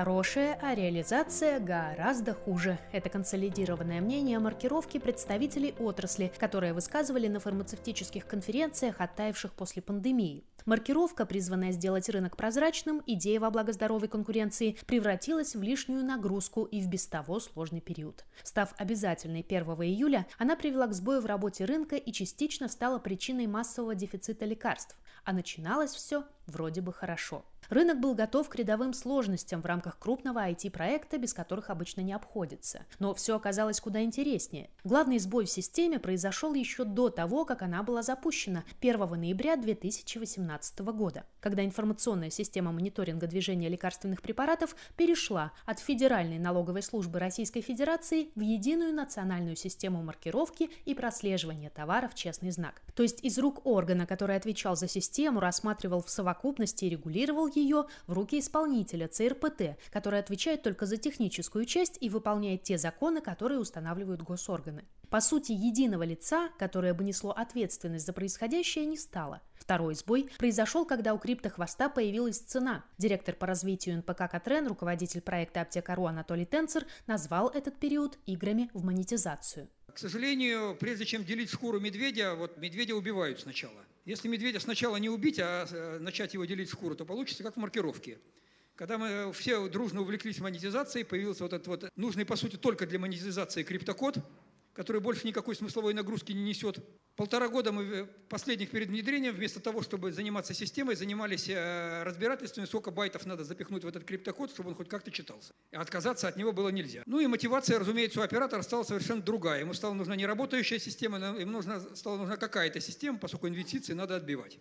хорошая, а реализация гораздо хуже. Это консолидированное мнение маркировки представителей отрасли, которые высказывали на фармацевтических конференциях, оттаивших после пандемии. Маркировка, призванная сделать рынок прозрачным, идея во благо здоровой конкуренции, превратилась в лишнюю нагрузку и в без того сложный период. Став обязательной 1 июля, она привела к сбою в работе рынка и частично стала причиной массового дефицита лекарств. А начиналось все вроде бы хорошо. Рынок был готов к рядовым сложностям в рамках крупного IT-проекта, без которых обычно не обходится. Но все оказалось куда интереснее. Главный сбой в системе произошел еще до того, как она была запущена 1 ноября 2018 года, когда информационная система мониторинга движения лекарственных препаратов перешла от Федеральной налоговой службы Российской Федерации в единую национальную систему маркировки и прослеживания товаров «Честный знак». То есть из рук органа, который отвечал за систему, рассматривал в совокупности и регулировал ее в руки исполнителя ЦРПТ, который отвечает только за техническую часть и выполняет те законы, которые устанавливают госорганы. По сути, единого лица, которое бы несло ответственность за происходящее, не стало. Второй сбой произошел, когда у криптохвоста появилась цена. Директор по развитию НПК «Катрен», руководитель проекта «Аптека.ру» Анатолий Тенцер назвал этот период играми в монетизацию. К сожалению, прежде чем делить шкуру медведя, вот медведя убивают сначала. Если медведя сначала не убить, а э, начать его делить шкуру, то получится как в маркировке. Когда мы все дружно увлеклись монетизацией, появился вот этот вот нужный, по сути, только для монетизации криптокод – который больше никакой смысловой нагрузки не несет. Полтора года мы последних перед внедрением, вместо того, чтобы заниматься системой, занимались э, разбирательствами, сколько байтов надо запихнуть в этот криптокод, чтобы он хоть как-то читался. И отказаться от него было нельзя. Ну и мотивация, разумеется, у оператора стала совершенно другая. Ему стала нужна не работающая система, ему нужна, стала нужна какая-то система, поскольку инвестиции надо отбивать.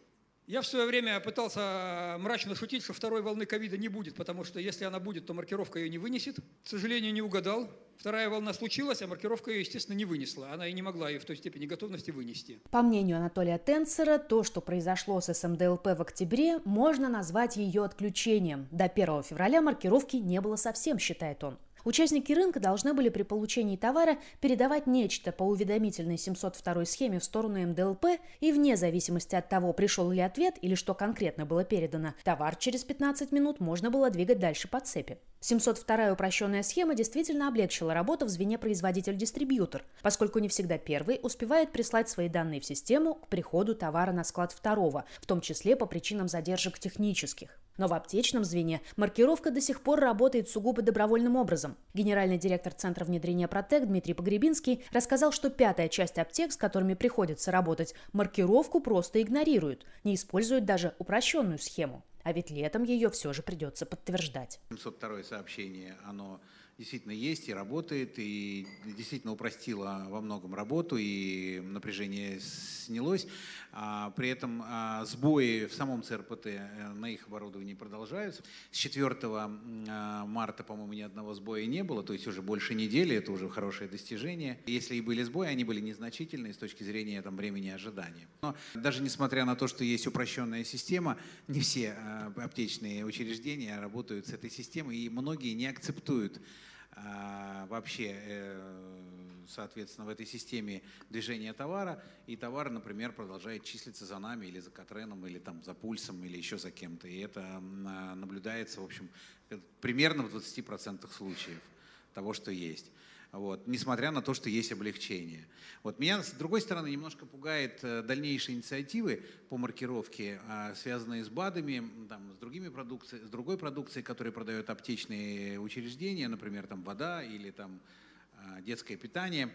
Я в свое время пытался мрачно шутить, что второй волны ковида не будет, потому что если она будет, то маркировка ее не вынесет. К сожалению, не угадал. Вторая волна случилась, а маркировка ее, естественно, не вынесла. Она и не могла ее в той степени готовности вынести. По мнению Анатолия Тенцера, то, что произошло с МДЛП в октябре, можно назвать ее отключением. До 1 февраля маркировки не было совсем, считает он. Участники рынка должны были при получении товара передавать нечто по уведомительной 702 схеме в сторону МДЛП, и вне зависимости от того, пришел ли ответ или что конкретно было передано, товар через 15 минут можно было двигать дальше по цепи. 702 упрощенная схема действительно облегчила работу в звене производитель-дистрибьютор, поскольку не всегда первый успевает прислать свои данные в систему к приходу товара на склад второго, в том числе по причинам задержек технических. Но в аптечном звене маркировка до сих пор работает сугубо добровольным образом. Генеральный директор Центра внедрения Протек Дмитрий Погребинский рассказал, что пятая часть аптек, с которыми приходится работать, маркировку просто игнорируют, не используют даже упрощенную схему. А ведь летом ее все же придется подтверждать. 702 сообщение, оно действительно есть и работает, и действительно упростила во многом работу, и напряжение снялось. А, при этом а, сбои в самом ЦРПТ э, на их оборудовании продолжаются. С 4 а, марта, по-моему, ни одного сбоя не было, то есть уже больше недели, это уже хорошее достижение. Если и были сбои, они были незначительные с точки зрения там, времени ожидания. Но даже несмотря на то, что есть упрощенная система, не все аптечные учреждения работают с этой системой, и многие не акцептуют а, вообще, э, соответственно, в этой системе движения товара, и товар, например, продолжает числиться за нами или за Катреном, или там за Пульсом, или еще за кем-то. И это наблюдается, в общем, примерно в 20% случаев того, что есть вот, несмотря на то, что есть облегчение. Вот, меня, с другой стороны, немножко пугает э, дальнейшие инициативы по маркировке, а, связанные с БАДами, там, с, другими продукцией, с другой продукцией, которую продают аптечные учреждения, например, там, вода или там, а, детское питание.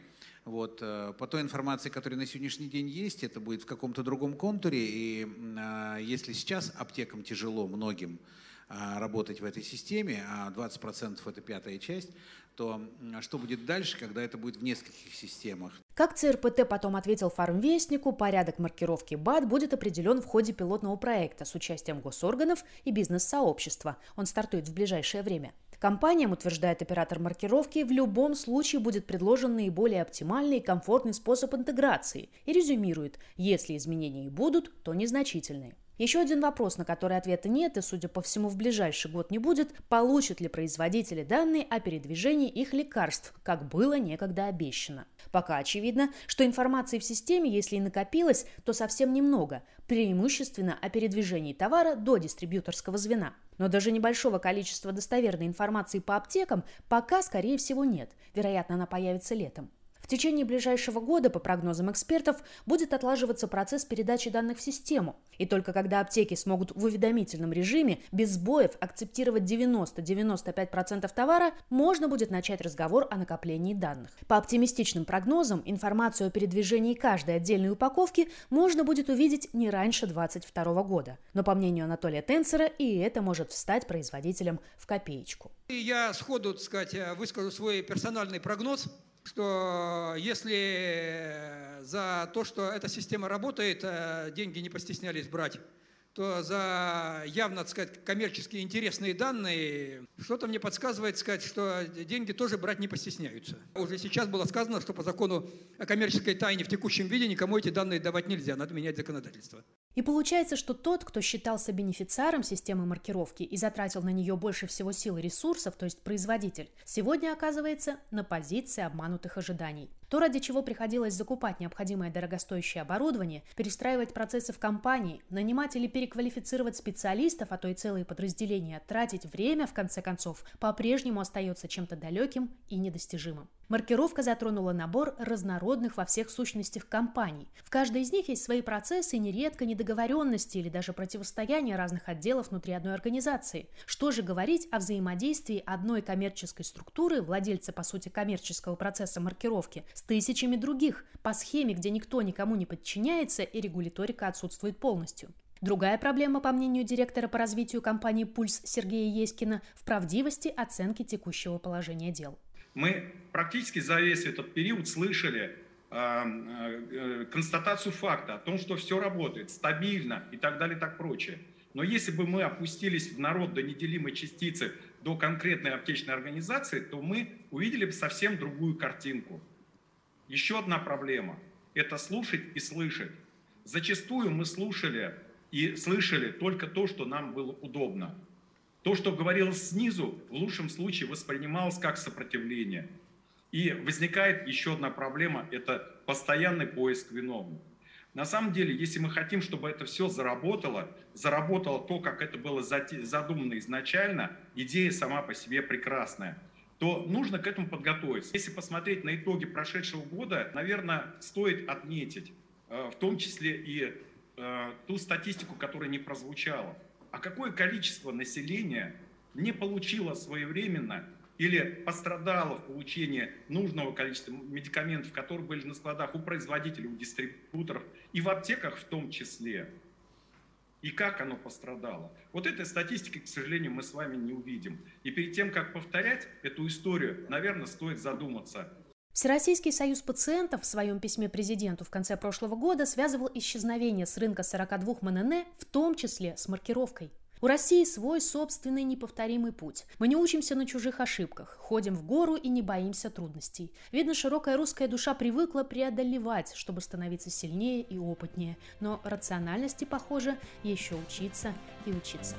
Вот. Э, по той информации, которая на сегодняшний день есть, это будет в каком-то другом контуре. И а, если сейчас аптекам тяжело многим работать в этой системе, а 20% это пятая часть, то что будет дальше, когда это будет в нескольких системах? Как ЦРПТ потом ответил фармвестнику, порядок маркировки БАД будет определен в ходе пилотного проекта с участием госорганов и бизнес-сообщества. Он стартует в ближайшее время. Компаниям, утверждает оператор маркировки, в любом случае будет предложен наиболее оптимальный и комфортный способ интеграции и резюмирует, если изменения и будут, то незначительные. Еще один вопрос, на который ответа нет и, судя по всему, в ближайший год не будет, получат ли производители данные о передвижении их лекарств, как было некогда обещано. Пока очевидно, что информации в системе, если и накопилось, то совсем немного, преимущественно о передвижении товара до дистрибьюторского звена. Но даже небольшого количества достоверной информации по аптекам пока, скорее всего, нет. Вероятно, она появится летом. В течение ближайшего года, по прогнозам экспертов, будет отлаживаться процесс передачи данных в систему. И только когда аптеки смогут в уведомительном режиме без сбоев акцептировать 90-95% товара, можно будет начать разговор о накоплении данных. По оптимистичным прогнозам, информацию о передвижении каждой отдельной упаковки можно будет увидеть не раньше 2022 года. Но по мнению Анатолия Тенцера, и это может встать производителям в копеечку. Я сходу, так сказать, выскажу свой персональный прогноз – что если за то, что эта система работает, э, деньги не постеснялись брать, то за явно, так сказать, коммерчески интересные данные, что-то мне подсказывает сказать, что деньги тоже брать не постесняются. Уже сейчас было сказано, что по закону о коммерческой тайне в текущем виде никому эти данные давать нельзя, надо менять законодательство. И получается, что тот, кто считался бенефициаром системы маркировки и затратил на нее больше всего сил и ресурсов, то есть производитель, сегодня оказывается на позиции обманутых ожиданий. То, ради чего приходилось закупать необходимое дорогостоящее оборудование, перестраивать процессы в компании, нанимать или переквалифицировать специалистов, а то и целые подразделения, тратить время, в конце концов, по-прежнему остается чем-то далеким и недостижимым. Маркировка затронула набор разнородных во всех сущностях компаний. В каждой из них есть свои процессы, нередко недоговоренности или даже противостояния разных отделов внутри одной организации. Что же говорить о взаимодействии одной коммерческой структуры, владельца, по сути, коммерческого процесса маркировки, с тысячами других, по схеме, где никто никому не подчиняется и регуляторика отсутствует полностью. Другая проблема, по мнению директора по развитию компании «Пульс» Сергея Еськина, в правдивости оценки текущего положения дел. Мы практически за весь этот период слышали э, э, констатацию факта о том, что все работает стабильно и так далее и так прочее. Но если бы мы опустились в народ до неделимой частицы, до конкретной аптечной организации, то мы увидели бы совсем другую картинку. Еще одна проблема – это слушать и слышать. Зачастую мы слушали и слышали только то, что нам было удобно. То, что говорилось снизу, в лучшем случае воспринималось как сопротивление. И возникает еще одна проблема – это постоянный поиск виновных. На самом деле, если мы хотим, чтобы это все заработало, заработало то, как это было задумано изначально, идея сама по себе прекрасная, то нужно к этому подготовиться. Если посмотреть на итоги прошедшего года, наверное, стоит отметить, э, в том числе и э, ту статистику, которая не прозвучала а какое количество населения не получило своевременно или пострадало в получении нужного количества медикаментов, которые были на складах у производителей, у дистрибуторов и в аптеках в том числе. И как оно пострадало. Вот этой статистики, к сожалению, мы с вами не увидим. И перед тем, как повторять эту историю, наверное, стоит задуматься, Всероссийский союз пациентов в своем письме президенту в конце прошлого года связывал исчезновение с рынка 42 МНН, в том числе с маркировкой. У России свой собственный неповторимый путь. Мы не учимся на чужих ошибках, ходим в гору и не боимся трудностей. Видно, широкая русская душа привыкла преодолевать, чтобы становиться сильнее и опытнее. Но рациональности, похоже, еще учиться и учиться.